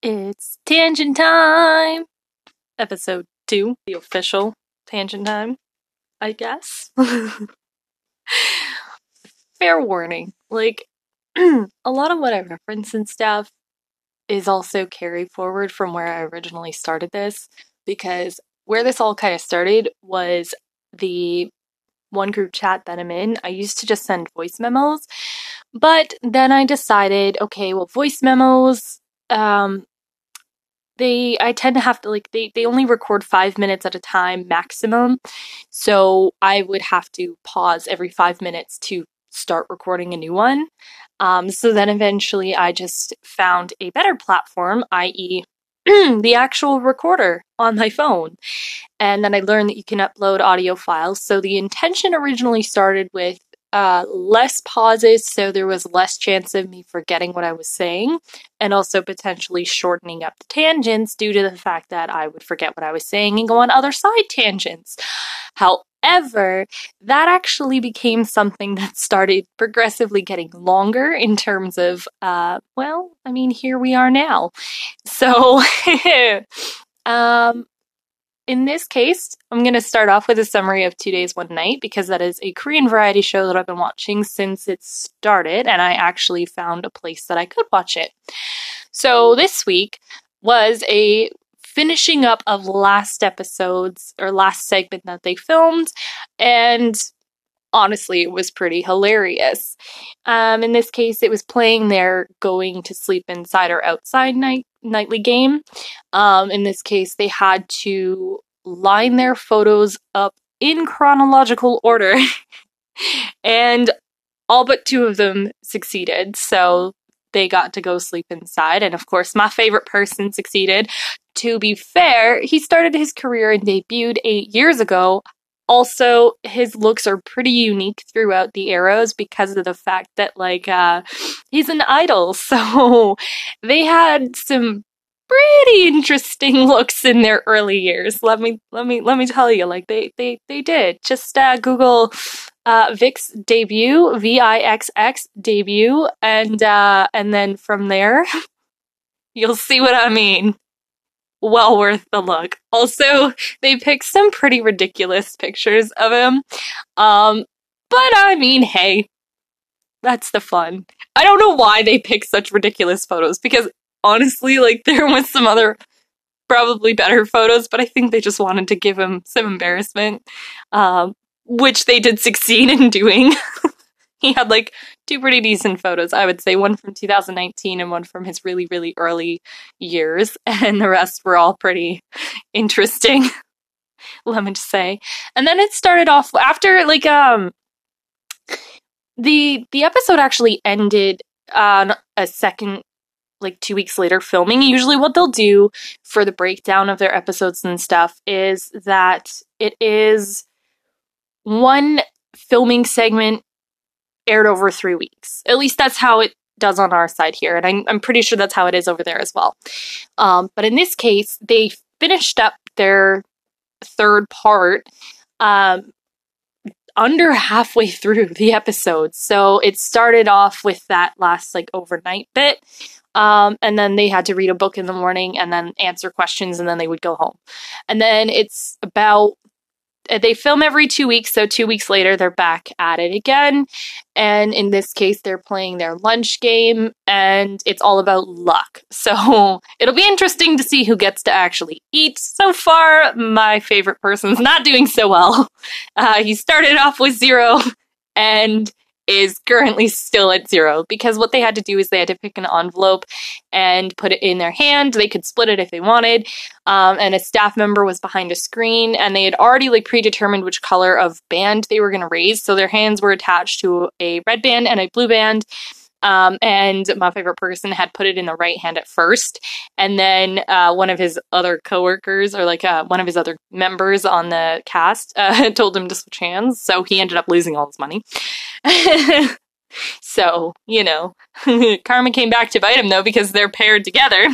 It's tangent time! Episode 2, the official tangent time, I guess. Fair warning, like, a lot of what I reference and stuff is also carried forward from where I originally started this, because where this all kind of started was the one group chat that I'm in. I used to just send voice memos, but then I decided, okay, well, voice memos, um, they I tend to have to like they they only record 5 minutes at a time maximum. So I would have to pause every 5 minutes to start recording a new one. Um, so then eventually I just found a better platform, i.e., the actual recorder on my phone. And then I learned that you can upload audio files. So the intention originally started with uh, less pauses, so there was less chance of me forgetting what I was saying, and also potentially shortening up the tangents due to the fact that I would forget what I was saying and go on other side tangents. However, that actually became something that started progressively getting longer in terms of, uh, well, I mean, here we are now. So, um, in this case, I'm going to start off with a summary of Two Days, One Night because that is a Korean variety show that I've been watching since it started, and I actually found a place that I could watch it. So this week was a finishing up of last episodes or last segment that they filmed, and honestly, it was pretty hilarious. Um, in this case, it was playing their going to sleep inside or outside night nightly game. Um, in this case, they had to line their photos up in chronological order, and all but two of them succeeded. So they got to go sleep inside, and of course, my favorite person succeeded. To be fair, he started his career and debuted eight years ago. Also, his looks are pretty unique throughout the arrows because of the fact that, like, uh, he's an idol. So they had some pretty interesting looks in their early years. Let me let me let me tell you, like they they they did. Just uh, Google uh, VIXX debut, V I X X debut, and uh, and then from there, you'll see what I mean. Well worth the look. Also, they picked some pretty ridiculous pictures of him. Um, but I mean, hey, that's the fun. I don't know why they pick such ridiculous photos because honestly, like there was some other probably better photos, but I think they just wanted to give him some embarrassment, um, which they did succeed in doing. he had like two pretty decent photos, I would say, one from 2019 and one from his really, really early years, and the rest were all pretty interesting. let me just say. And then it started off after like um the the episode actually ended on a second like two weeks later filming. Usually, what they'll do for the breakdown of their episodes and stuff is that it is one filming segment aired over three weeks. At least that's how it does on our side here, and I'm, I'm pretty sure that's how it is over there as well. Um, but in this case, they finished up their third part um, under halfway through the episode. So it started off with that last like overnight bit um, and then they had to read a book in the morning and then answer questions and then they would go home. And then it's about they film every two weeks, so two weeks later they're back at it again. And in this case, they're playing their lunch game, and it's all about luck. So it'll be interesting to see who gets to actually eat. So far, my favorite person's not doing so well. Uh, he started off with zero, and is currently still at zero because what they had to do is they had to pick an envelope and put it in their hand. They could split it if they wanted. Um, and a staff member was behind a screen and they had already like predetermined which color of band they were going to raise. So their hands were attached to a red band and a blue band. Um, and my favorite person had put it in the right hand at first, and then uh, one of his other coworkers, or like uh, one of his other members on the cast, uh, told him to switch hands. So he ended up losing all his money. so you know, karma came back to bite him though because they're paired together.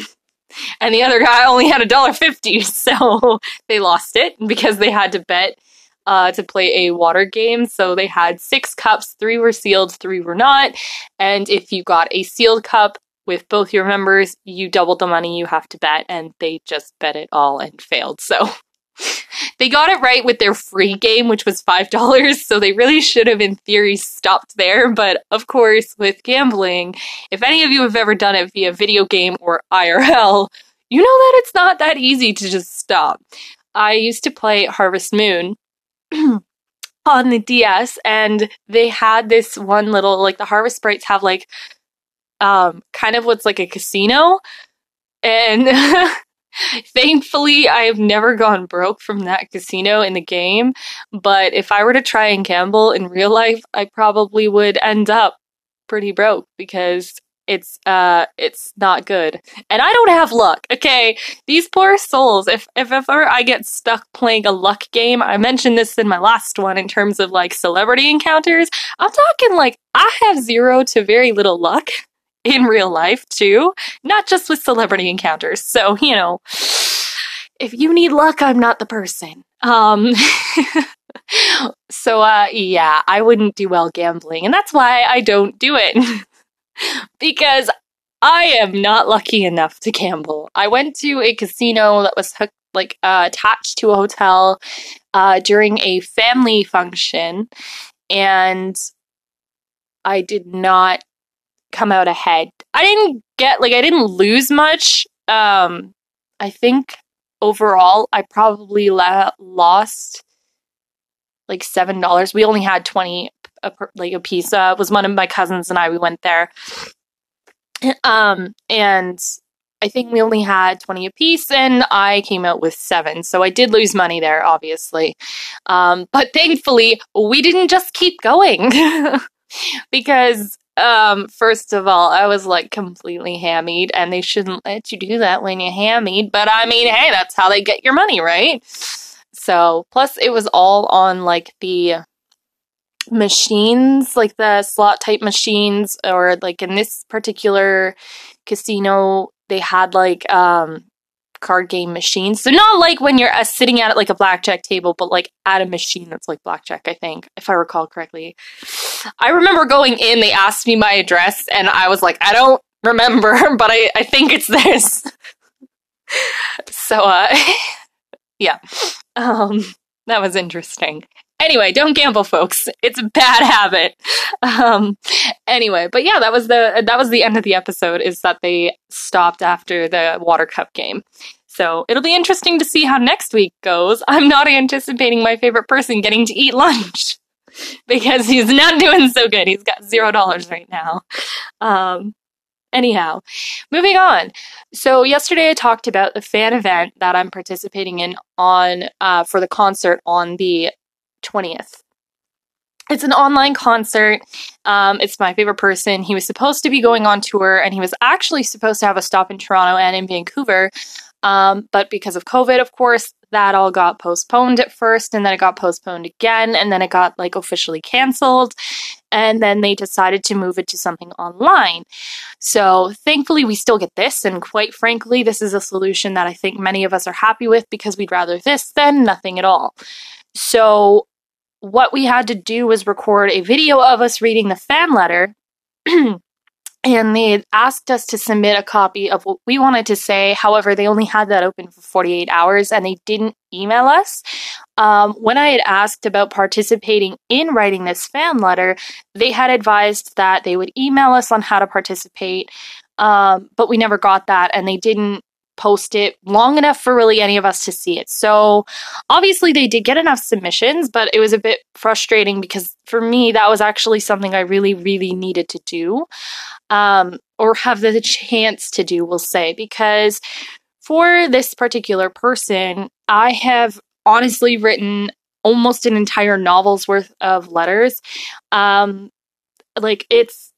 And the other guy only had a dollar fifty, so they lost it because they had to bet uh, to play a water game. So they had six cups, three were sealed, three were not. And if you got a sealed cup, with both your members, you double the money you have to bet, and they just bet it all and failed. So they got it right with their free game, which was $5. So they really should have, in theory, stopped there. But of course, with gambling, if any of you have ever done it via video game or IRL, you know that it's not that easy to just stop. I used to play Harvest Moon. on the DS and they had this one little like the Harvest Sprites have like um kind of what's like a casino. And Thankfully, I have never gone broke from that casino in the game, but if I were to try and gamble in real life, I probably would end up pretty broke because it's uh it's not good. And I don't have luck. Okay, these poor souls. If if ever I get stuck playing a luck game, I mentioned this in my last one in terms of like celebrity encounters. I'm talking like I have zero to very little luck in real life too, not just with celebrity encounters. So, you know, if you need luck, I'm not the person. Um so uh yeah, I wouldn't do well gambling, and that's why I don't do it. because I am not lucky enough to gamble. I went to a casino that was hooked like uh, attached to a hotel uh, during a family function, and I did not come out ahead. I didn't get like I didn't lose much. Um, I think overall I probably la- lost like seven dollars. We only had twenty a, like a piece. Uh, was one of my cousins and I. We went there, um, and I think we only had 20 apiece, and I came out with seven. So I did lose money there, obviously. Um, but thankfully, we didn't just keep going because um, first of all, I was like completely hammied, and they shouldn't let you do that when you're hammied. But I mean, hey, that's how they get your money, right? So, plus, it was all on like the machines, like the slot type machines, or like in this particular casino, they had like um card game machines. So not like when you're uh, sitting at like a blackjack table, but like at a machine that's like blackjack, I think, if I recall correctly. I remember going in, they asked me my address, and I was like, I don't remember, but I, I think it's this. so, uh, yeah. Um, that was interesting. Anyway, don't gamble, folks. It's a bad habit. Um, anyway, but yeah, that was the that was the end of the episode. Is that they stopped after the water cup game. So it'll be interesting to see how next week goes. I'm not anticipating my favorite person getting to eat lunch because he's not doing so good. He's got zero dollars right now. Um, anyhow, moving on. So yesterday I talked about the fan event that I'm participating in on uh, for the concert on the 20th. It's an online concert. Um, it's my favorite person. He was supposed to be going on tour and he was actually supposed to have a stop in Toronto and in Vancouver. Um, but because of COVID, of course, that all got postponed at first and then it got postponed again and then it got like officially canceled. And then they decided to move it to something online. So thankfully, we still get this. And quite frankly, this is a solution that I think many of us are happy with because we'd rather this than nothing at all. So what we had to do was record a video of us reading the fan letter. and they asked us to submit a copy of what we wanted to say. However, they only had that open for 48 hours and they didn't email us. Um, when I had asked about participating in writing this fan letter, they had advised that they would email us on how to participate. Um, but we never got that and they didn't post it long enough for really any of us to see it. So obviously they did get enough submissions, but it was a bit frustrating because for me that was actually something I really really needed to do. Um, or have the chance to do, we'll say, because for this particular person, I have honestly written almost an entire novel's worth of letters. Um, like it's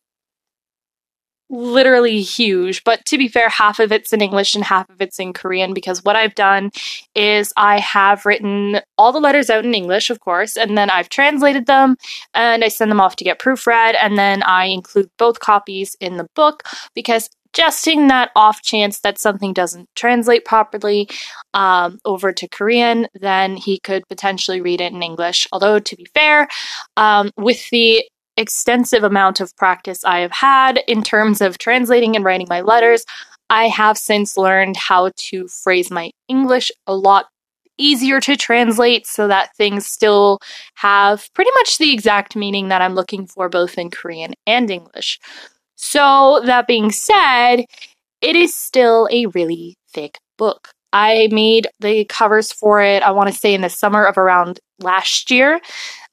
literally huge. But to be fair, half of it's in English and half of it's in Korean because what I've done is I have written all the letters out in English, of course, and then I've translated them and I send them off to get proofread. And then I include both copies in the book because just in that off chance that something doesn't translate properly um, over to Korean, then he could potentially read it in English. Although, to be fair, um, with the extensive amount of practice I have had in terms of translating and writing my letters, I have since learned how to phrase my English a lot easier to translate so that things still have pretty much the exact meaning that I'm looking for both in Korean and English. So, that being said, it is still a really thick book. I made the covers for it, I want to say in the summer of around last year,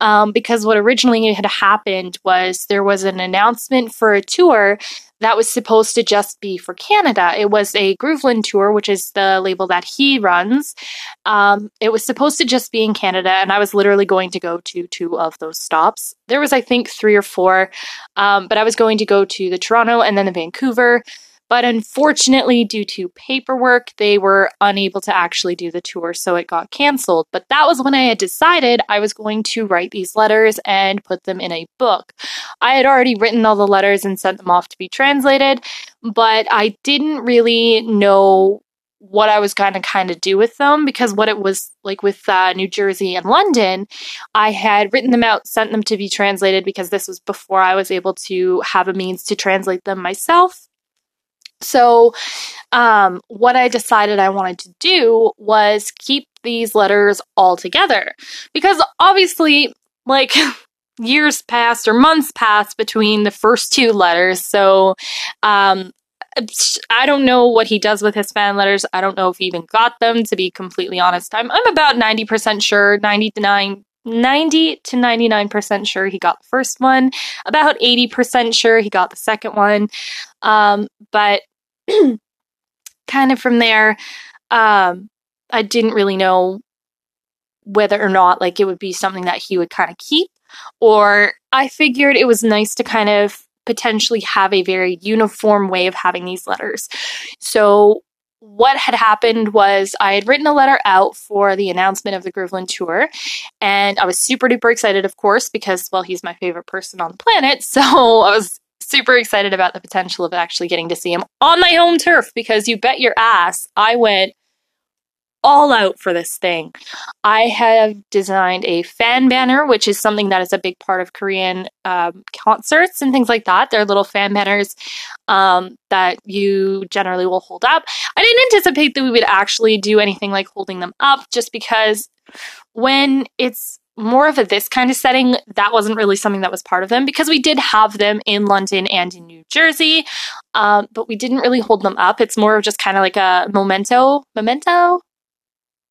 um, because what originally had happened was there was an announcement for a tour that was supposed to just be for Canada. It was a GROOVL1N tour, which is the label that he runs. Um, it was supposed to just be in Canada, and I was literally going to go to two of those stops. There was, I think, three or four, um, but I was going to go to the Toronto and then the Vancouver. But unfortunately, due to paperwork, they were unable to actually do the tour, so it got canceled. But that was when I had decided I was going to write these letters and put them in a book. I had already written all the letters and sent them off to be translated, but I didn't really know what I was going to kind of do with them because what it was like with uh, New Jersey and London, I had written them out, sent them to be translated because this was before I was able to have a means to translate them myself. So, um, what I decided I wanted to do was keep these letters all together because obviously, like, years passed or months passed between the first two letters. So, um, I don't know what he does with his fan letters. I don't know if he even got them, to be completely honest. I'm, I'm about 90% sure, 99 90 to 99% sure he got the first one, about 80% sure he got the second one. Um, but kind of from there, um, I didn't really know whether or not like it would be something that he would kind of keep, or I figured it was nice to kind of potentially have a very uniform way of having these letters. So what had happened was I had written a letter out for the announcement of the GROOVL1N tour, and I was super duper excited, of course, because well, he's my favorite person on the planet. So I was super excited about the potential of actually getting to see him on my home turf because you bet your ass I went all out for this thing. I have designed a fan banner, which is something that is a big part of Korean um, concerts and things like that. They're little fan banners um, that you generally will hold up. I didn't anticipate that we would actually do anything like holding them up just because when it's more of a this kind of setting, that wasn't really something that was part of them because we did have them in London and in New Jersey, um, but we didn't really hold them up. It's more of just kind of like a memento, memento.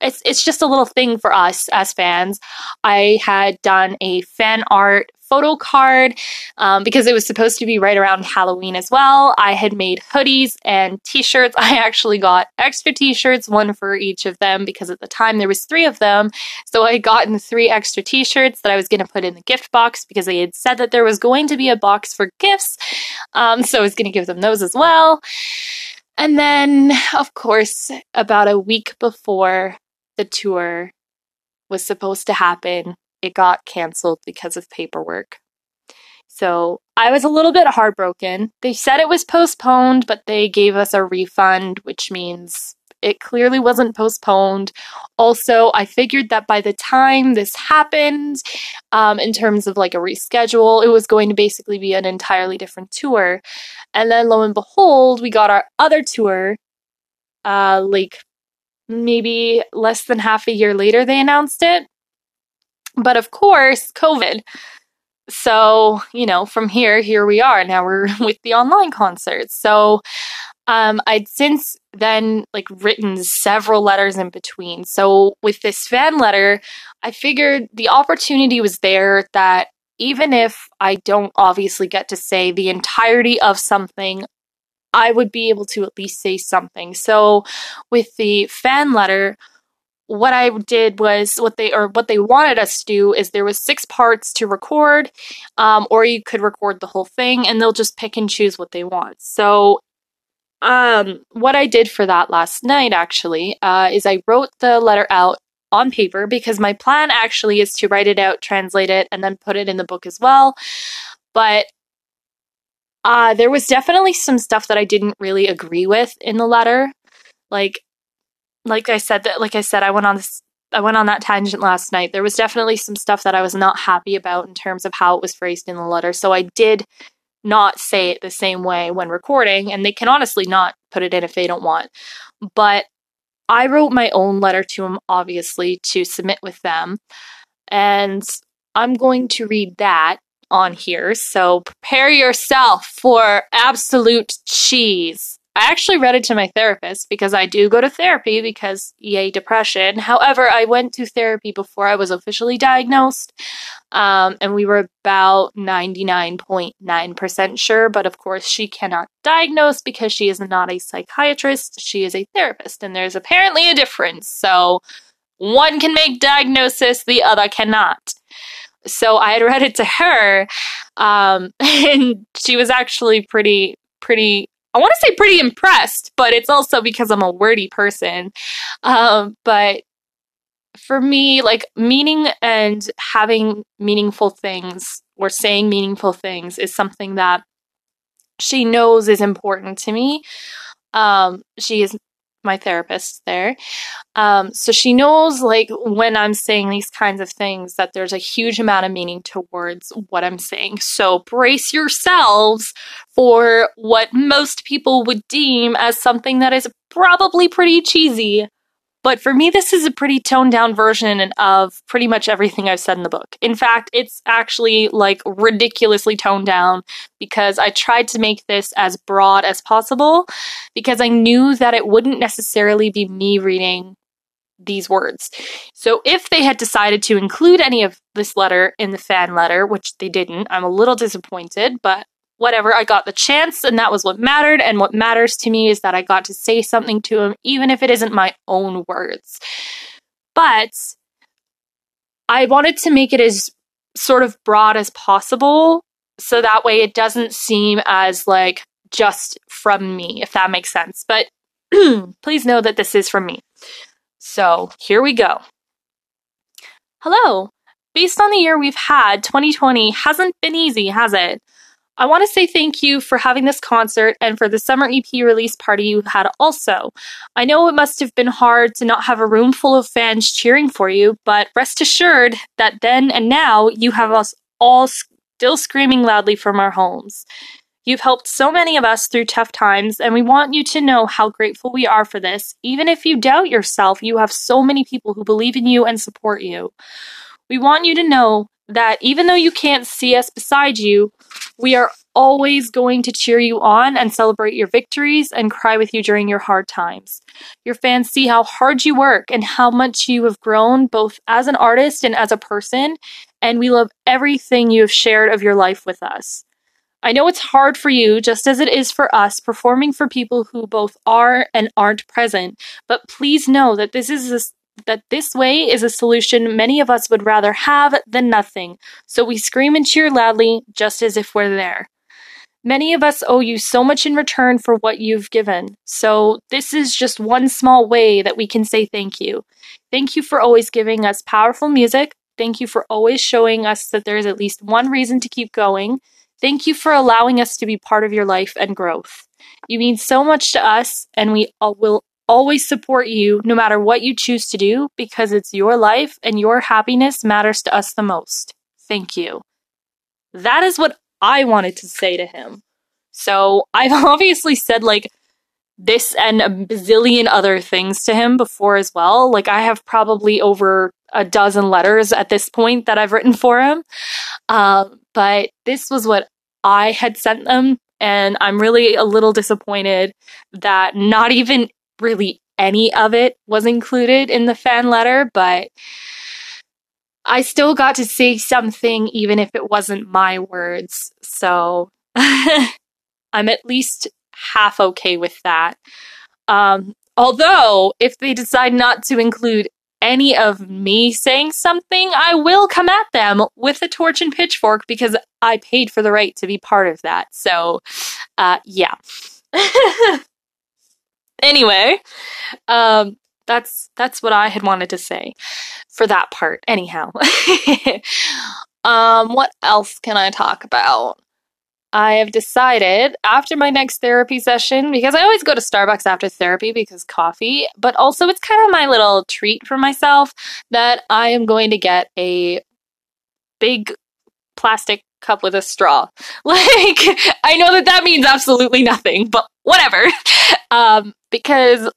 It's it's just a little thing for us as fans. I had done a fan art photo card um, because it was supposed to be right around Halloween as well. I had made hoodies and t-shirts. I actually got extra t-shirts, one for each of them because at the time there was three of them. So I had gotten three extra t-shirts that I was going to put in the gift box because they had said that there was going to be a box for gifts. Um, so I was going to give them those as well. And then, of course, about a week before the tour was supposed to happen, it got canceled because of paperwork. So I was a little bit heartbroken. They said it was postponed, but they gave us a refund, which means it clearly wasn't postponed. Also, I figured that by the time this happened, um, in terms of like a reschedule, it was going to basically be an entirely different tour. And then lo and behold, we got our other tour, uh, like maybe less than half a year later, they announced it. But of course, COVID. So, you know, from here, here we are. Now we're with the online concerts. So, um, I'd since then like written several letters in between. So with this fan letter, I figured the opportunity was there that even if I don't obviously get to say the entirety of something, I would be able to at least say something. So with the fan letter, what I did was what they or what they wanted us to do is there was six parts to record, um, or you could record the whole thing, and they'll just pick and choose what they want. So, um, what I did for that last night actually uh, is I wrote the letter out on paper because my plan actually is to write it out, translate it, and then put it in the book as well. But uh, there was definitely some stuff that I didn't really agree with in the letter. Like like I said that like I said I went on this I went on that tangent last night. There was definitely some stuff that I was not happy about in terms of how it was phrased in the letter. So I did not say it the same way when recording, and they can honestly not put it in if they don't want. But I wrote my own letter to him, obviously, to submit with them. And I'm going to read that on here. So prepare yourself for absolute cheese. I actually read it to my therapist because I do go to therapy because yay depression. However, I went to therapy before I was officially diagnosed, um, and we were about 99.9% sure. But of course, she cannot diagnose because she is not a psychiatrist, she is a therapist, and there's apparently a difference. So one can make diagnosis, the other cannot. So I had read it to her, um, and she was actually pretty pretty I want to say pretty impressed, but it's also because I'm a wordy person. Um, but for me, like meaning and having meaningful things or saying meaningful things is something that she knows is important to me. Um, she is my therapist there. Um, so she knows, like, when I'm saying these kinds of things, that there's a huge amount of meaning towards what I'm saying. So brace yourselves for what most people would deem as something that is probably pretty cheesy. But for me, this is a pretty toned down version of pretty much everything I've said in the book. In fact, it's actually like ridiculously toned down because I tried to make this as broad as possible because I knew that it wouldn't necessarily be me reading these words. So if they had decided to include any of this letter in the fan letter, which they didn't, I'm a little disappointed, but whatever, I got the chance and that was what mattered. And what matters to me is that I got to say something to him, even if it isn't my own words. But I wanted to make it as sort of broad as possible so that way it doesn't seem as like just from me, if that makes sense. But please know that this is from me. So here we go. Hello. Based on the year we've had, 2020 hasn't been easy, has it? I want to say thank you for having this concert and for the summer EP release party you had also. I know it must have been hard to not have a room full of fans cheering for you, but rest assured that then and now you have us all still screaming loudly from our homes. You've helped so many of us through tough times, and we want you to know how grateful we are for this. Even if you doubt yourself, you have so many people who believe in you and support you. We want you to know that even though you can't see us beside you, we are always going to cheer you on and celebrate your victories and cry with you during your hard times. Your fans see how hard you work and how much you have grown both as an artist and as a person, and we love everything you have shared of your life with us. I know it's hard for you, just as it is for us, performing for people who both are and aren't present, but please know that this is a that this way is a solution many of us would rather have than nothing, so we scream and cheer loudly just as if we're there. Many of us owe you so much in return for what you've given, so this is just one small way that we can say thank you. Thank you for always giving us powerful music. Thank you for always showing us that there is at least one reason to keep going. Thank you for allowing us to be part of your life and growth. You mean so much to us, and we all will always support you no matter what you choose to do because it's your life and your happiness matters to us the most. Thank you. That is what I wanted to say to him. So I've obviously said like this and a bazillion other things to him before as well. Like I have probably over a dozen letters at this point that I've written for him. Um, but this was what I had sent them. And I'm really a little disappointed that not even really any of it was included in the fan letter, but I still got to say something even if it wasn't my words. So I'm at least half okay with that. Um, although, if they decide not to include any of me saying something, I will come at them with a torch and pitchfork because I paid for the right to be part of that. So, uh, yeah. anyway, um, that's that's what I had wanted to say for that part. Anyhow, um, what else can I talk about? I have decided after my next therapy session, because I always go to Starbucks after therapy because coffee, but also it's kind of my little treat for myself that I am going to get a big plastic cup with a straw. Like, I know that that means absolutely nothing, but whatever. Um, because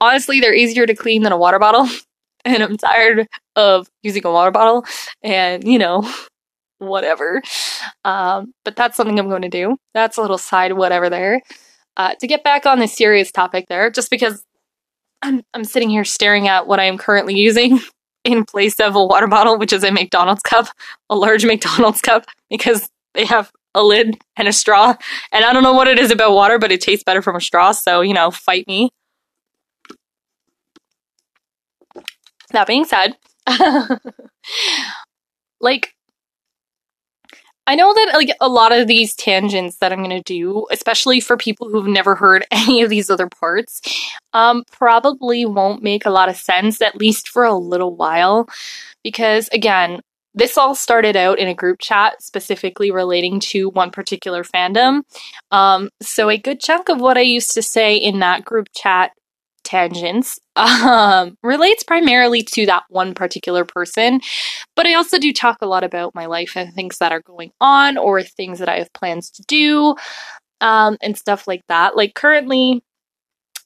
honestly, they're easier to clean than a water bottle. And I'm tired of using a water bottle and, you know, whatever. Um, but that's something I'm going to do. That's a little side whatever there. Uh, to get back on the serious topic there, just because I'm, I'm sitting here staring at what I am currently using in place of a water bottle, which is a McDonald's cup, a large McDonald's cup, because they have a lid and a straw. And I don't know what it is about water, but it tastes better from a straw. So, you know, fight me. That being said, like, I know that like a lot of these tangents that I'm to do, especially for people who've never heard any of these other parts, um, probably won't make a lot of sense, at least for a little while. Because again, this all started out in a group chat specifically relating to one particular fandom. Um, so, a good chunk of what I used to say in that group chat tangents um, relates primarily to that one particular person. But I also do talk a lot about my life and things that are going on or things that I have plans to do um, and stuff like that. Like currently,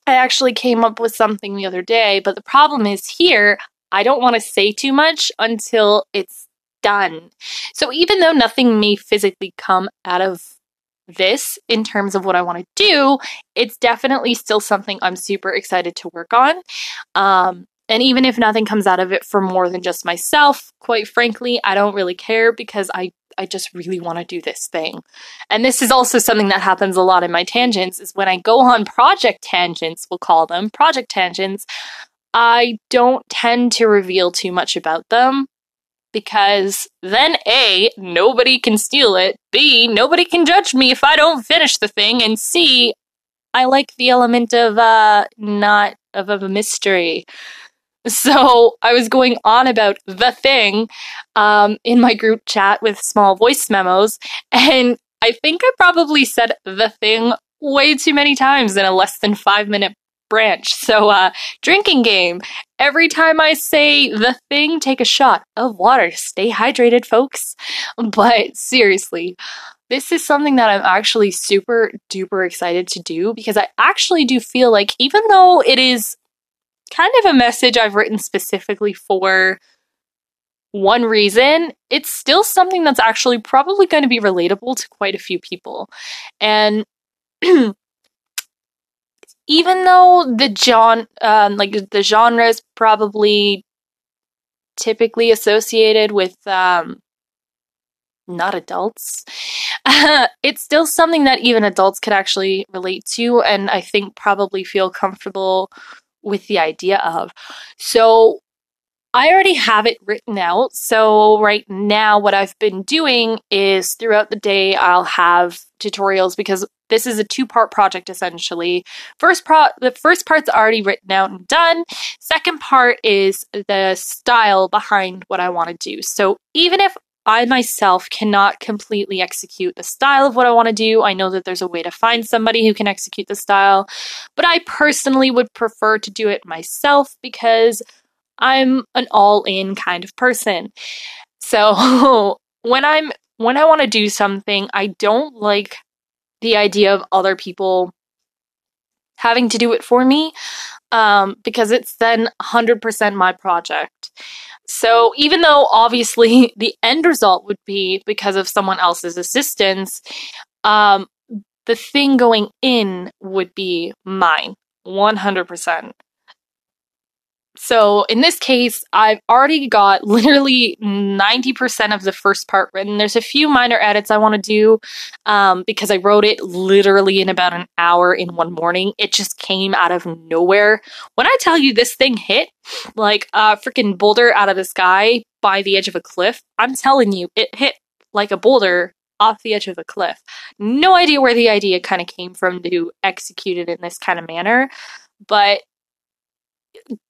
I actually came up with something the other day, but the problem is here, I don't want to say too much until it's done. So even though nothing may physically come out of this in terms of what I want to do, it's definitely still something I'm super excited to work on. Um, and even if nothing comes out of it for more than just myself, quite frankly, I don't really care because I I just really want to do this thing. And this is also something that happens a lot in my tangents is when I go on project tangents, we'll call them project tangents, I don't tend to reveal too much about them because then A, nobody can steal it, B, nobody can judge me if I don't finish the thing, and C, I like the element of uh not of, a mystery. So I was going on about the thing um, in my group chat with small voice memos, and I think I probably said the thing way too many times in a less than five minute branch. So, uh, drinking game. Every time I say the thing, take a shot of water. Stay hydrated, folks. But seriously, this is something that I'm actually super duper excited to do because I actually do feel like even though it is kind of a message I've written specifically for one reason, it's still something that's actually probably going to be relatable to quite a few people. And even though the genre, um, like the genre is probably typically associated with um, not adults, uh, it's still something that even adults could actually relate to, and I think probably feel comfortable with the idea of. So I already have it written out. So, right now, what I've been doing is throughout the day, I'll have tutorials because this is a two part project essentially. First pro the first part's already written out and done. Second part is the style behind what I want to do. So, even if I myself cannot completely execute the style of what I want to do. I know that there's a way to find somebody who can execute the style, but I personally would prefer to do it myself because I'm an all in kind of person. So when I'm when I want to do something, I don't like the idea of other people having to do it for me um, because it's then 100% my project. So even though obviously the end result would be because of someone else's assistance, um, the thing going in would be mine 100%. So in this case, I've already got literally 90% of the first part written. There's a few minor edits I want to do um, because I wrote it literally in about an hour in one morning. It just came out of nowhere. When I tell you this thing hit like a freaking boulder out of the sky by the edge of a cliff, I'm telling you, it hit like a boulder off the edge of a cliff. No idea where the idea kind of came from to execute it in this kind of manner, but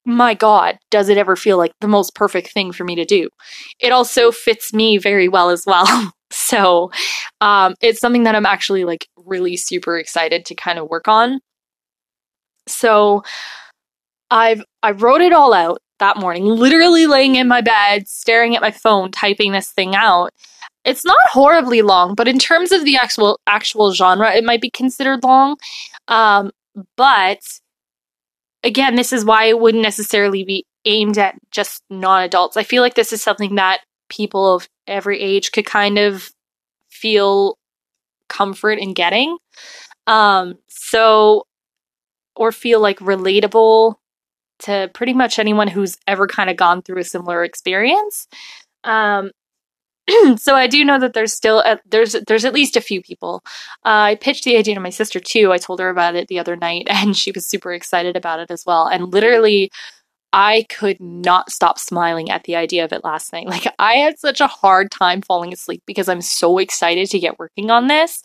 my God, does it ever feel like the most perfect thing for me to do? It also fits me very well as well. So um, it's something that I'm actually like really super excited to kind of work on. So I've I wrote it all out that morning, literally laying in my bed, staring at my phone, typing this thing out. It's not horribly long, but in terms of the actual actual genre, it might be considered long. Um, but again, this is why it wouldn't necessarily be aimed at just non-adults. I feel like this is something that people of every age could kind of feel comfort in getting. Um, so or feel like relatable to pretty much anyone who's ever kind of gone through a similar experience. Um, so I do know that there's still a, there's there's at least a few people. Uh, I pitched the idea to my sister too. I told her about it the other night, and she was super excited about it as well. And literally, I could not stop smiling at the idea of it last night. Like I had such a hard time falling asleep because I'm so excited to get working on this.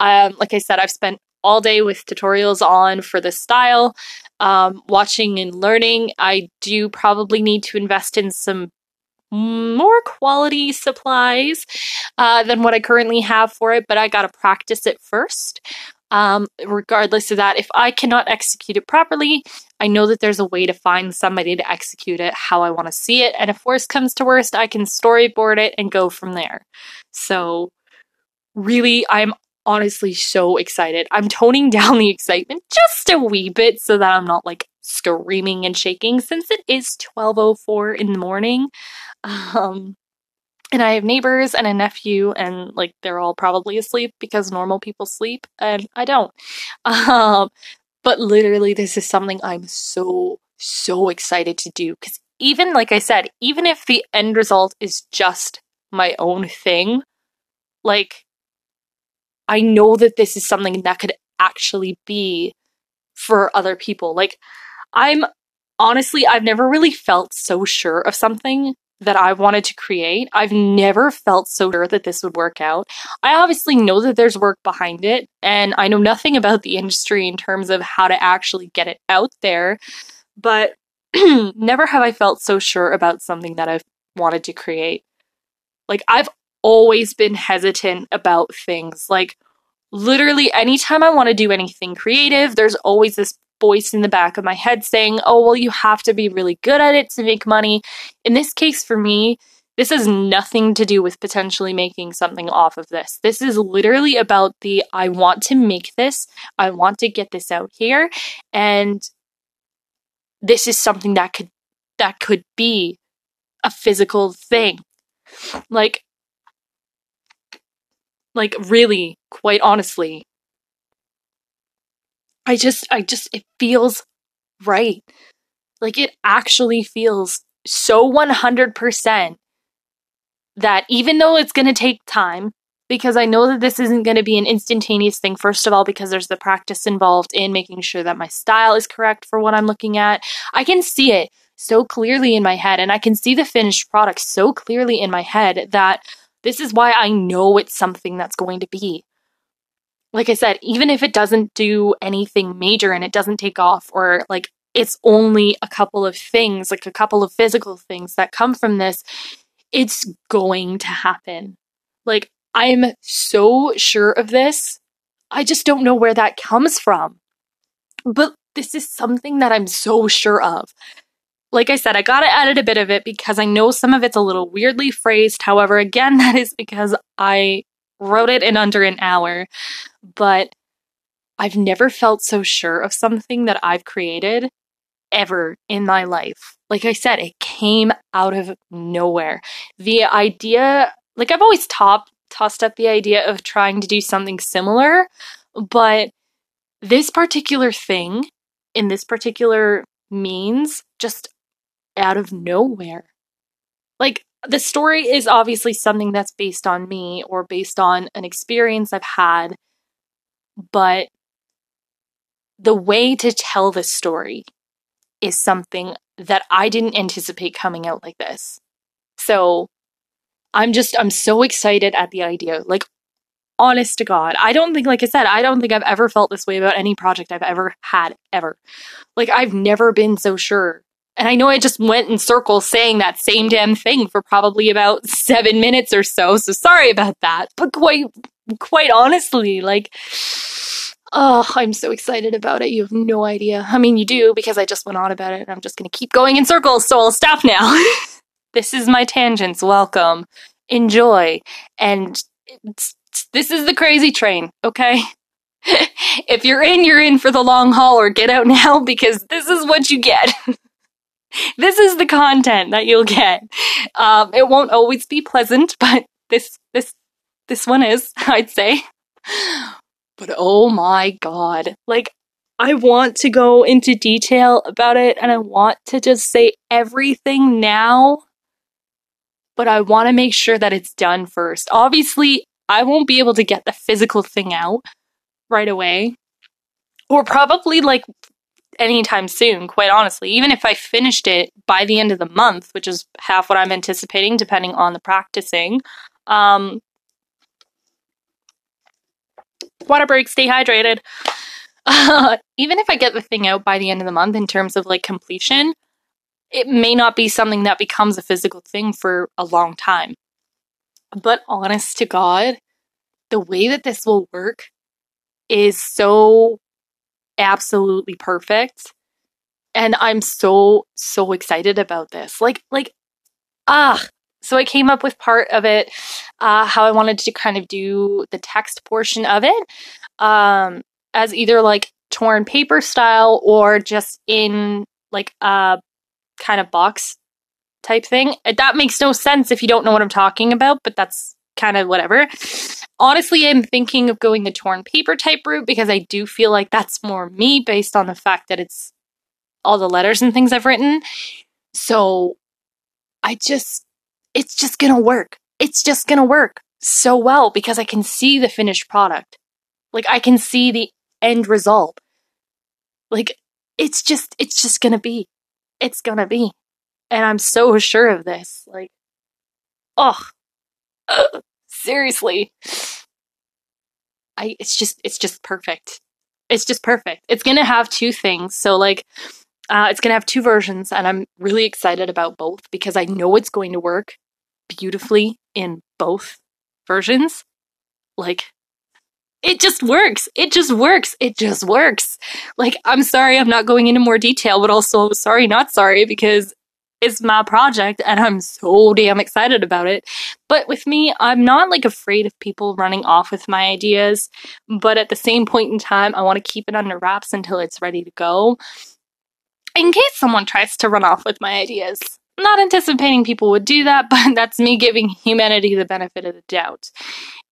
Um, like I said, I've spent all day with tutorials on for this style, um, watching and learning. I do probably need to invest in some more quality supplies uh, than what I currently have for it, but I got to practice it first. Um, regardless of that, if I cannot execute it properly, I know that there's a way to find somebody to execute it how I want to see it. And if worst comes to worst, I can storyboard it and go from there. So, really, I'm honestly so excited. I'm toning down the excitement just a wee bit so that I'm not like screaming and shaking since it is 12:04 in the morning. Um and I have neighbors and a nephew and like they're all probably asleep because normal people sleep and I don't. Um but literally this is something I'm so so excited to do cuz even like I said, even if the end result is just my own thing, like I know that this is something that could actually be for other people. Like, I'm honestly, I've never really felt so sure of something that I wanted to create. I've never felt so sure that this would work out. I obviously know that there's work behind it, and I know nothing about the industry in terms of how to actually get it out there, but never have I felt so sure about something that I've wanted to create. Like, I've always been hesitant about things. Like, literally, anytime I want to do anything creative, there's always this voice in the back of my head saying, oh, well, you have to be really good at it to make money. In this case, for me, this has nothing to do with potentially making something off of this. This is literally about the I want to make this, I want to get this out here, and this is something that could that could be a physical thing. Like like, really, quite honestly. I just, I just, it feels right. Like, it actually feels so 100% that even though it's going to take time, because I know that this isn't going to be an instantaneous thing, first of all, because there's the practice involved in making sure that my style is correct for what I'm looking at. I can see it so clearly in my head, and I can see the finished product so clearly in my head that this is why I know it's something that's going to be. Like I said, even if it doesn't do anything major and it doesn't take off, or like it's only a couple of things, like a couple of physical things that come from this, it's going to happen. Like, I'm so sure of this. I just don't know where that comes from. But this is something that I'm so sure of. Like I said, I gotta edit a bit of it because I know some of it's a little weirdly phrased. However, again, that is because I wrote it in under an hour. But I've never felt so sure of something that I've created ever in my life. Like I said, it came out of nowhere. The idea, like I've always top, tossed up the idea of trying to do something similar, but this particular thing in this particular means just out of nowhere. Like, the story is obviously something that's based on me or based on an experience I've had, but the way to tell the story is something that I didn't anticipate coming out like this. So I'm just, I'm so excited at the idea. Like, honest to God, I don't think, like I said, I don't think I've ever felt this way about any project I've ever had, ever. Like, I've never been so sure And I know I just went in circles saying that same damn thing for probably about seven minutes or so. So sorry about that. But quite, quite honestly, like, oh, I'm so excited about it. You have no idea. I mean, you do because I just went on about it and I'm just going to keep going in circles. So I'll stop now. this is my tangents. Welcome. Enjoy. And this is the crazy train. Okay. if you're in, you're in for the long haul or get out now because this is what you get. this is the content that you'll get. Um, it won't always be pleasant, but this this this one is, I'd say. But oh my god, like I want to go into detail about it, and I want to just say everything now. But I want to make sure that it's done first. Obviously, I won't be able to get the physical thing out right away. Or probably like anytime soon, quite honestly. Even if I finished it by the end of the month, which is half what I'm anticipating, depending on the practicing. Um, water break, stay hydrated. Uh, even if I get the thing out by the end of the month in terms of like completion, it may not be something that becomes a physical thing for a long time. But honest to God, the way that this will work is so absolutely perfect. And I'm so, so excited about this. Like, like, ah, so I came up with part of it, uh, how I wanted to kind of do the text portion of it, um, as either like torn paper style or just in like a kind of box type thing. That makes no sense if you don't know what I'm talking about, but that's kind of whatever. Honestly, I'm thinking of going the torn paper type route because I do feel like that's more me based on the fact that it's all the letters and things I've written. So I just, it's just gonna work. It's just gonna work so well because I can see the finished product. Like I can see the end result. Like it's just, it's just gonna be. It's gonna be. And I'm so sure of this. Like, oh, seriously. I it's just it's just perfect. It's just perfect. It's to have two things. So like uh, it's to have two versions and I'm really excited about both because I know it's going to work beautifully in both versions. Like it just works. It just works. It just works. Like, I'm sorry I'm not going into more detail, but also sorry, not sorry, because it's my project and I'm so damn excited about it. But with me, I'm not like afraid of people running off with my ideas, but at the same point in time, I want to keep it under wraps until it's ready to go. In case someone tries to run off with my ideas. not anticipating people would do that, but that's me giving humanity the benefit of the doubt.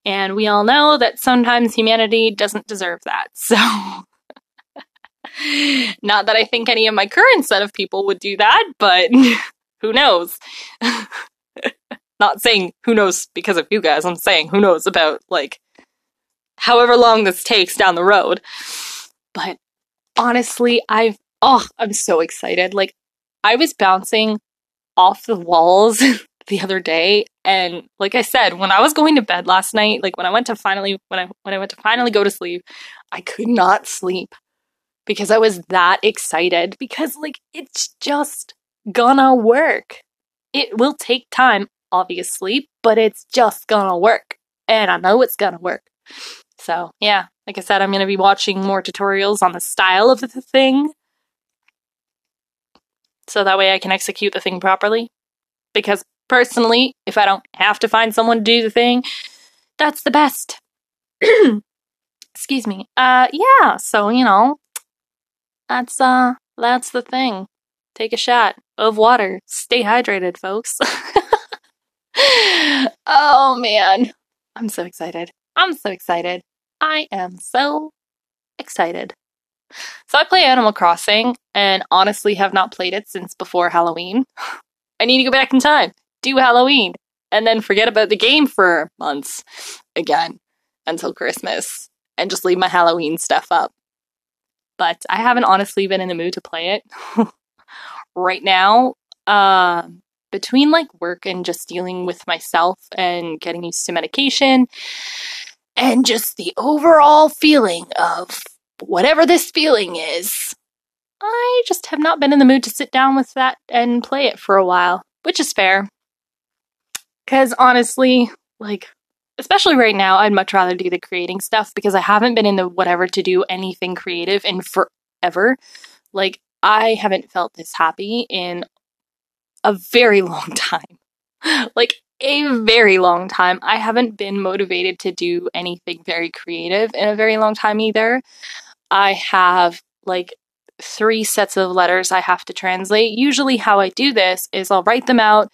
And we all know that sometimes humanity doesn't deserve that. So Not that I think any of my current set of people would do that, but who knows? Not saying who knows because of you guys, I'm saying who knows about, like, however long this takes down the road. But honestly, I've, oh, I'm so excited. Like, I was bouncing off the walls the other day and like I said when I was going to bed last night like when I went to finally when I when I went to finally go to sleep I could not sleep because I was that excited because like it's just gonna work. It will take time, obviously, but it's just gonna work. And I know it's gonna work. So, yeah, like I said, I'm gonna be watching more tutorials on the style of the thing. So that way I can execute the thing properly. Because personally, if I don't have to find someone to do the thing, that's the best. Excuse me. Uh, yeah, so, you know, that's uh that's the thing. Take a shot of water. Stay hydrated, folks. oh man. I'm so excited. I'm so excited. I am so excited. So I play Animal Crossing and honestly have not played it since before Halloween. I need to go back in time, do Halloween, and then forget about the game for months again until Christmas and just leave my Halloween stuff up but I haven't honestly been in the mood to play it right now. Uh, between like work and just dealing with myself and getting used to medication and just the overall feeling of whatever this feeling is, I just have not been in the mood to sit down with that and play it for a while, which is fair. Because honestly, like, especially right now, I'd much rather do the creating stuff because I haven't been in the whatever to do anything creative in forever. Like, I haven't felt this happy in a very long time. like, a very long time. I haven't been motivated to do anything very creative in a very long time either. I have like three sets of letters I have to translate. Usually, how I do this is I'll write them out,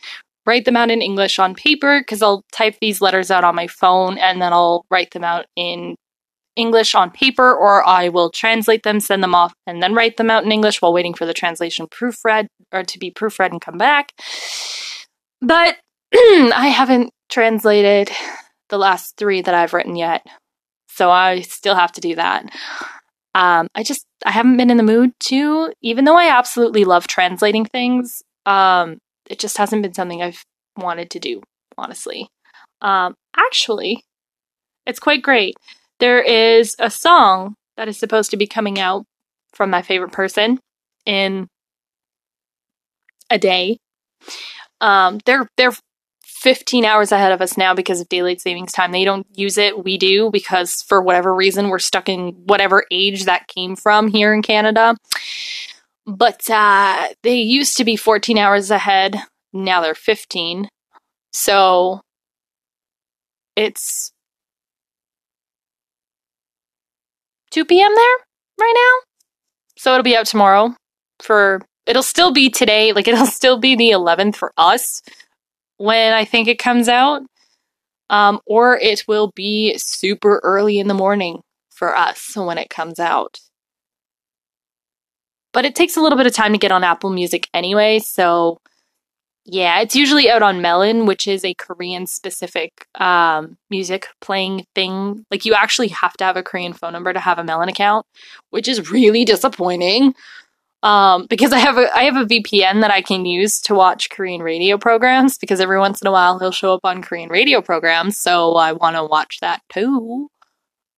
write them out in English on paper because I'll type these letters out on my phone and then I'll write them out in English on paper, or I will translate them, send them off, and then write them out in English while waiting for the translation proofread or to be proofread and come back. But I haven't translated the last three that I've written yet, so I still have to do that. Um, I just I haven't been in the mood to, even though I absolutely love translating things. Um, it just hasn't been something I've wanted to do, honestly. Um, actually, it's quite great. There is a song that is supposed to be coming out from my favorite person in a day. Um, they're they're 15 hours ahead of us now because of daylight savings time. They don't use it, we do because for whatever reason we're stuck in whatever age that came from here in Canada. But uh, they used to be 14 hours ahead. Now they're 15. So it's 2 p.m. there right now. So it'll be out tomorrow for it'll still be today, like it'll still be the 11th for us when I think it comes out. Um, or it will be super early in the morning for us when it comes out. But it takes a little bit of time to get on Apple Music anyway, so yeah, it's usually out on Melon, which is a Korean specific um, music playing thing. Like, you actually have to have a Korean phone number to have a Melon account, which is really disappointing. Um, because I have a I have a VPN that I can use to watch Korean radio programs because every once in a while he'll show up on Korean radio programs, so I want to watch that too.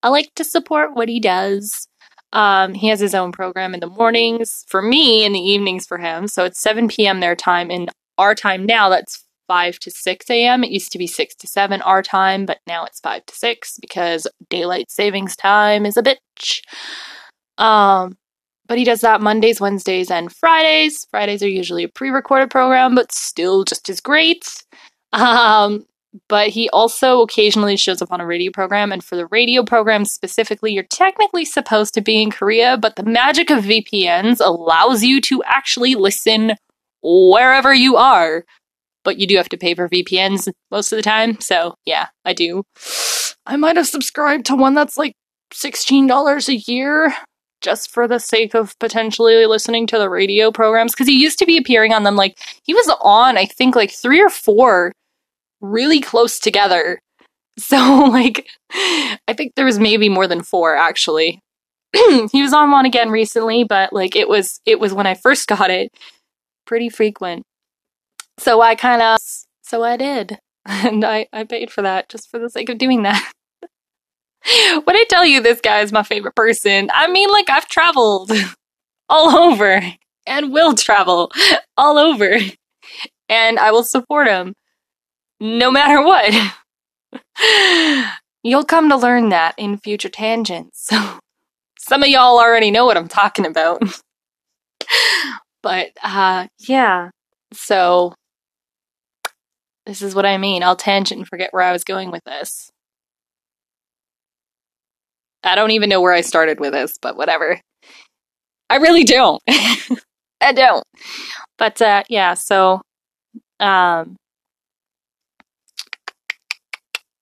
I like to support what he does. Um, he has his own program in the mornings for me, in the evenings for him. So it's 7 p.m. their time. In our time now, that's 5 to 6 a.m. It used to be 6 to 7 our time, but now it's 5 to 6 because daylight savings time is a bitch. Um, but he does that Mondays, Wednesdays, and Fridays. Fridays are usually a pre recorded program, but still just as great. Um, but he also occasionally shows up on a radio program. And for the radio program specifically, you're technically supposed to be in Korea, but the magic of VPNs allows you to actually listen wherever you are. But you do have to pay for VPNs most of the time. So, yeah, I do. I might have subscribed to one that's like $16 a year just for the sake of potentially listening to the radio programs because he used to be appearing on them like he was on i think like three or four really close together. So, like, I think there was maybe more than four actually. he was on one again recently, but like it was it was when I first got it, pretty frequent. So I kind of so I did, and I I paid for that just for the sake of doing that. when I tell you this guy is my favorite person, I mean like I've traveled all over and will travel all over, and I will support him no matter what. You'll come to learn that in future tangents. So some of y'all already know what I'm talking about. but uh yeah. So this is what I mean. I'll tangent and forget where I was going with this. I don't even know where I started with this, but whatever. I really don't. I don't. But uh yeah, so um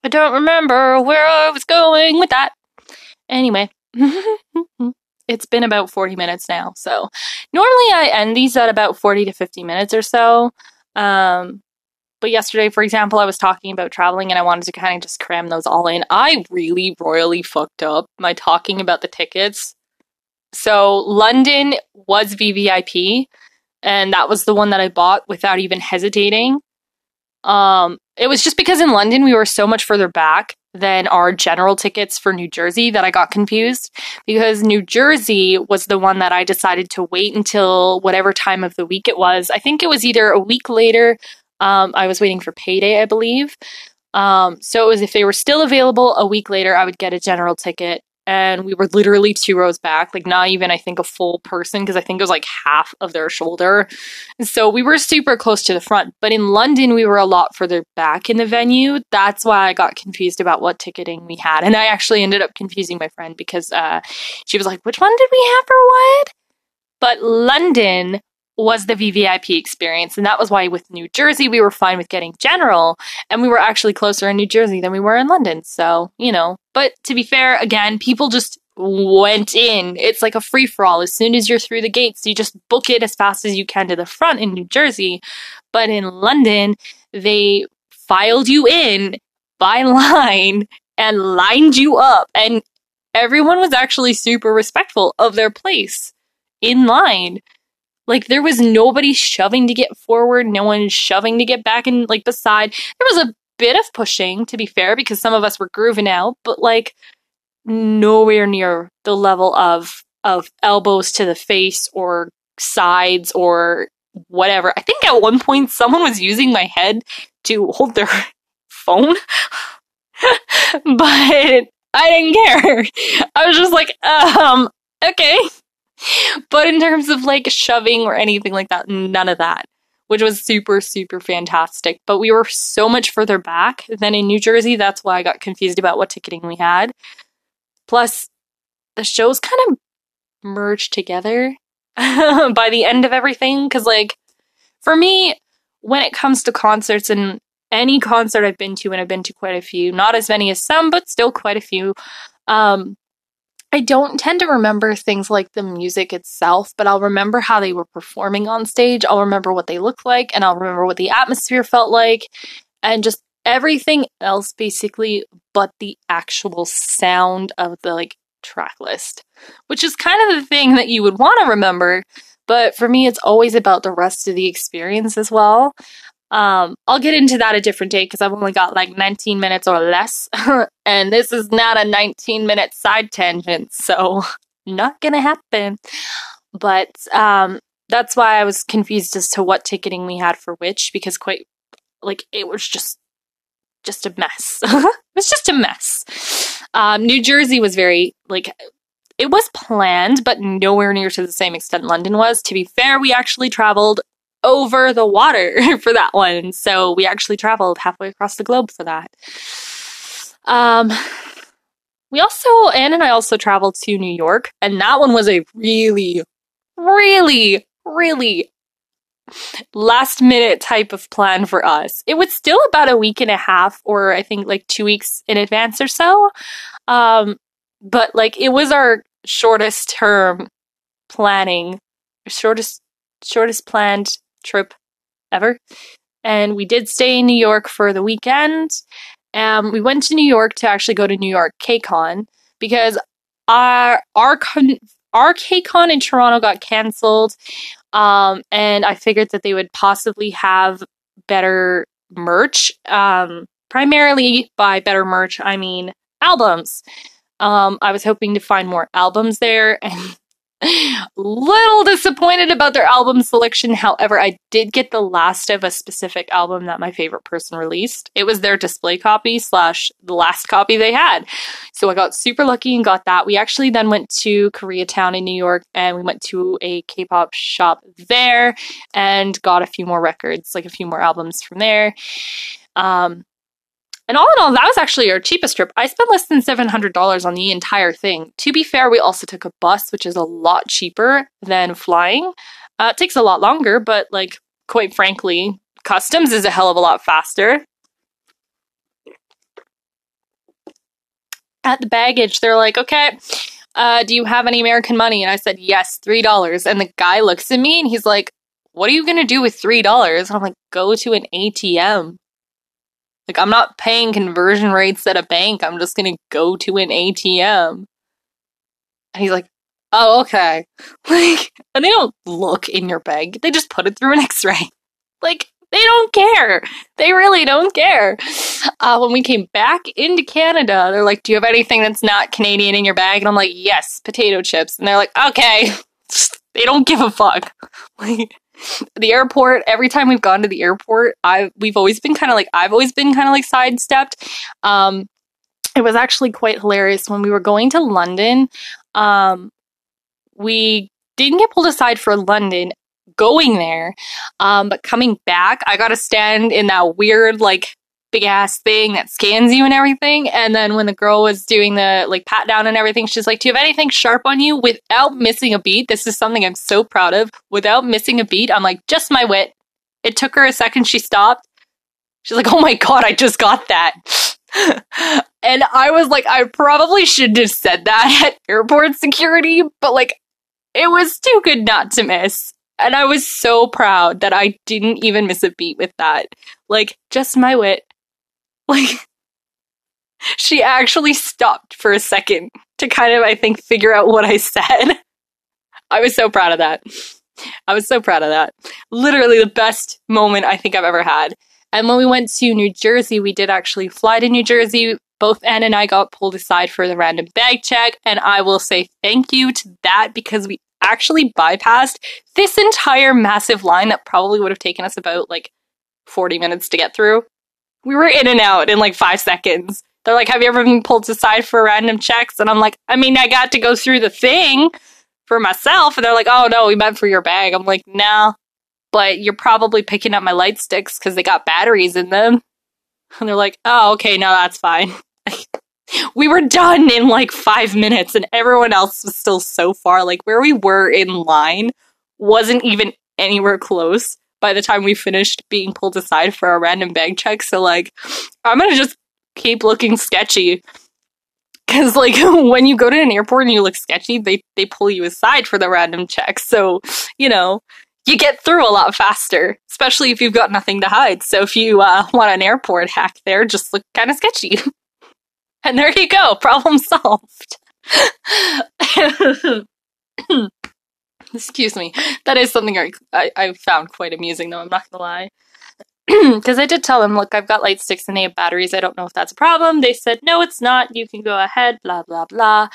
I don't remember where I was going with that. Anyway, it's been about 40 minutes now. So normally I end these at about 40 to 50 minutes or so. Um, but yesterday, for example, I was talking about traveling and I wanted to kind of just cram those all in. I really royally fucked up my talking about the tickets. So London was VVIP, and that was the one that I bought without even hesitating. Um, it was just because in London we were so much further back than our general tickets for New Jersey that I got confused because New Jersey was the one that I decided to wait until whatever time of the week it was. I think it was either a week later. Um, I was waiting for payday, I believe. Um, so it was if they were still available a week later, I would get a general ticket and we were literally two rows back, like not even I think a full person because I think it was like half of their shoulder. So we were super close to the front, but in London we were a lot further back in the venue. That's why I got confused about what ticketing we had, and I actually ended up confusing my friend because uh, she was like, "Which one did we have for what?" But London was the VVIP experience. And that was why with New Jersey, we were fine with getting general. And we were actually closer in New Jersey than we were in London. So, you know, but to be fair, again, people just went in. It's like a free for all. As soon as you're through the gates, you just book it as fast as you can to the front in New Jersey. But in London, they filed you in by line and lined you up. And everyone was actually super respectful of their place in line. Like there was nobody shoving to get forward, no one shoving to get back and like beside. There was a bit of pushing, to be fair, because some of us were grooving out, but like nowhere near the level of of elbows to the face or sides or whatever. I think at one point someone was using my head to hold their phone. but I didn't care. I was just like, um, okay but in terms of like shoving or anything like that, none of that, which was super, super fantastic. But we were so much further back than in New Jersey. That's why I got confused about what ticketing we had. Plus, the shows kind of merged together by the end of everything. Because, like, for me, when it comes to concerts and any concert I've been to, and I've been to quite a few, not as many as some, but still quite a few, um, I don't tend to remember things like the music itself, but I'll remember how they were performing on stage. I'll remember what they looked like, and I'll remember what the atmosphere felt like, and just everything else basically but the actual sound of the like track list, which is kind of the thing that you would want to remember. But for me, it's always about the rest of the experience as well. Um, I'll get into that a different day because I've only got like 19 minutes or less, and this is not a 19 minute side tangent, so not gonna happen. But um, that's why I was confused as to what ticketing we had for which because quite like it was just just a mess. it was just a mess. Um, New Jersey was very like it was planned, but nowhere near to the same extent London was. To be fair, we actually traveled over the water for that one. So we actually traveled halfway across the globe for that. Um, we also, Anne and I also traveled to New York, and that one was a really, really, really last minute type of plan for us. It was still about a week and a half, or I think like two weeks in advance or so. Um, but like it was our shortest term planning, shortest shortest planned trip ever. And we did stay in New York for the weekend. Um, we went to New York to actually go to New York KCON because our our con- our KCON in Toronto got canceled, um, and I figured that they would possibly have better merch. Um, primarily by better merch, I mean albums. Um, I was hoping to find more albums there, and Little disappointed about their album selection. However, I did get the last of a specific album that my favorite person released. It was their display copy slash the last copy they had. So I got super lucky and got that. We actually then went to Koreatown in New York and we went to a K-pop shop there and got a few more records, like a few more albums from there. Um, and all in all, that was actually our cheapest trip. I spent less than $700 on the entire thing. To be fair, we also took a bus, which is a lot cheaper than flying. Uh, it takes a lot longer, but, like, quite frankly, customs is a hell of a lot faster. At the baggage, they're like, okay, uh, do you have any American money? And I said, yes, $3. And the guy looks at me and he's like, what are you going to do with $3? And I'm like, go to an ATM. Like, I'm not paying conversion rates at a bank. I'm just going to go to an ATM. And he's like, oh, okay. Like, and they don't look in your bag, they just put it through an x ray. Like, They don't care. They really don't care. Uh, when we came back into Canada, they're like, Do you have anything that's not Canadian in your bag? And I'm like, Yes, potato chips. And they're like, Okay. they don't give a fuck. Like, the airport, every time we've gone to the airport, I we've always been kind of like I've always been kind of like sidestepped. Um, it was actually quite hilarious when we were going to London. Um, we didn't get pulled aside for London going there, um, but coming back, I got to stand in that weird like big ass thing that scans you and everything. And then when the girl was doing the like pat down and everything, she's like, Do you have anything sharp on you without missing a beat? This is something I'm so proud of. Without missing a beat, I'm like, Just my wit. It took her a second. She stopped. She's like, Oh my God, I just got that. and I was like, I probably shouldn't have said that at airport security, but like, it was too good not to miss. And I was so proud that I didn't even miss a beat with that. Like, just my wit. Like, she actually stopped for a second to kind of, I think, figure out what I said. I was so proud of that. I was so proud of that. Literally the best moment I think I've ever had. And when we went to New Jersey, we did actually fly to New Jersey. Both Anne and I got pulled aside for the random bag check. And I will say thank you to that because we actually bypassed this entire massive line that probably would have taken us about like 40 minutes to get through we were in and out in like five seconds. They're like, Have you ever been pulled aside for random checks? And I'm like, I mean, I got to go through the thing for myself. And they're like, Oh, no, we meant for your bag. I'm like, No, but you're probably picking up my light sticks because they got batteries in them. And they're like, Oh, okay, no, that's fine. we were done in like five minutes, and everyone else was still so far. Like, where we were in line wasn't even anywhere close by the time we finished being pulled aside for a random bag check. So like, I'm gonna just keep looking sketchy. Cause like when you go to an airport and you look sketchy, they they pull you aside for the random check. So you know you get through a lot faster, especially if you've got nothing to hide. So if you uh, want an airport hack there, just look kind of sketchy. and there you go, problem solved. Excuse me. That is something I, I, I found quite amusing, though, I'm not gonna lie. Because I did tell them, look, I've got light sticks and they have batteries. I don't know if that's a problem. They said, no, it's not. You can go ahead, blah, blah, blah.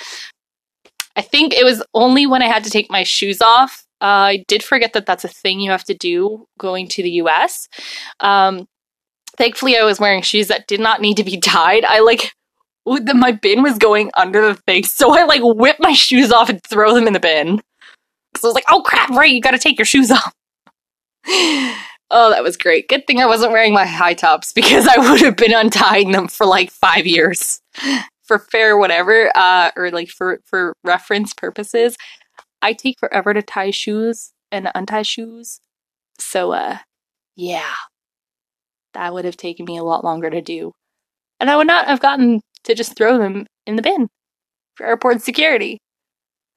I think it was only when I had to take my shoes off. Uh, I did forget that that's a thing you have to do going to the US. Um, thankfully, I was wearing shoes that did not need to be tied. I like, the, my bin was going under the thing, so I like whip my shoes off and throw them in the bin. I was like, oh crap, right, you gotta take your shoes off. oh, that was great. Good thing I wasn't wearing my high tops because I would have been untying them for like five years. For fair whatever, uh, or like for, for reference purposes, I take forever to tie shoes and untie shoes. So, uh, yeah, that would have taken me a lot longer to do. And I would not have gotten to just throw them in the bin for airport security.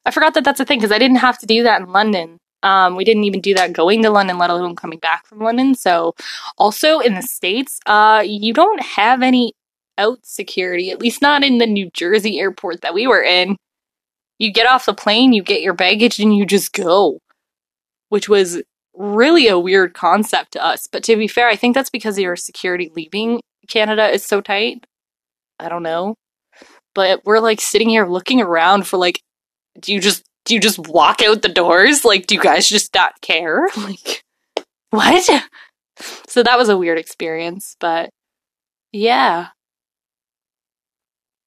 I forgot that that's a thing because I didn't have to do that in London. Um, we didn't even do that going to London, let alone coming back from London. So, also in the States, uh, you don't have any out security, at least not in the New Jersey airport that we were in. You get off the plane, you get your baggage, and you just go, which was really a weird concept to us. But to be fair, I think that's because your security leaving Canada is so tight. I don't know. But we're like sitting here looking around for like do you just do you just walk out the doors? Like, do you guys just not care? Like, what? So that was a weird experience, but yeah.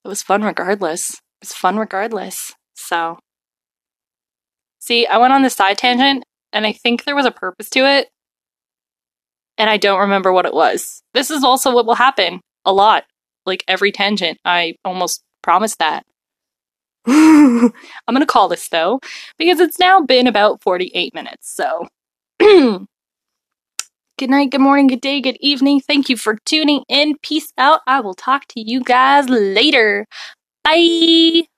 It was fun regardless. It was fun regardless. So, see, I went on the side tangent, and I think there was a purpose to it, and I don't remember what it was. This is also what will happen a lot. Like every tangent, I almost promised that. I'm going to call this though, because it's now been about 48 minutes. So, good night, good morning, good day, good evening. Thank you for tuning in. Peace out. I will talk to you guys later. Bye.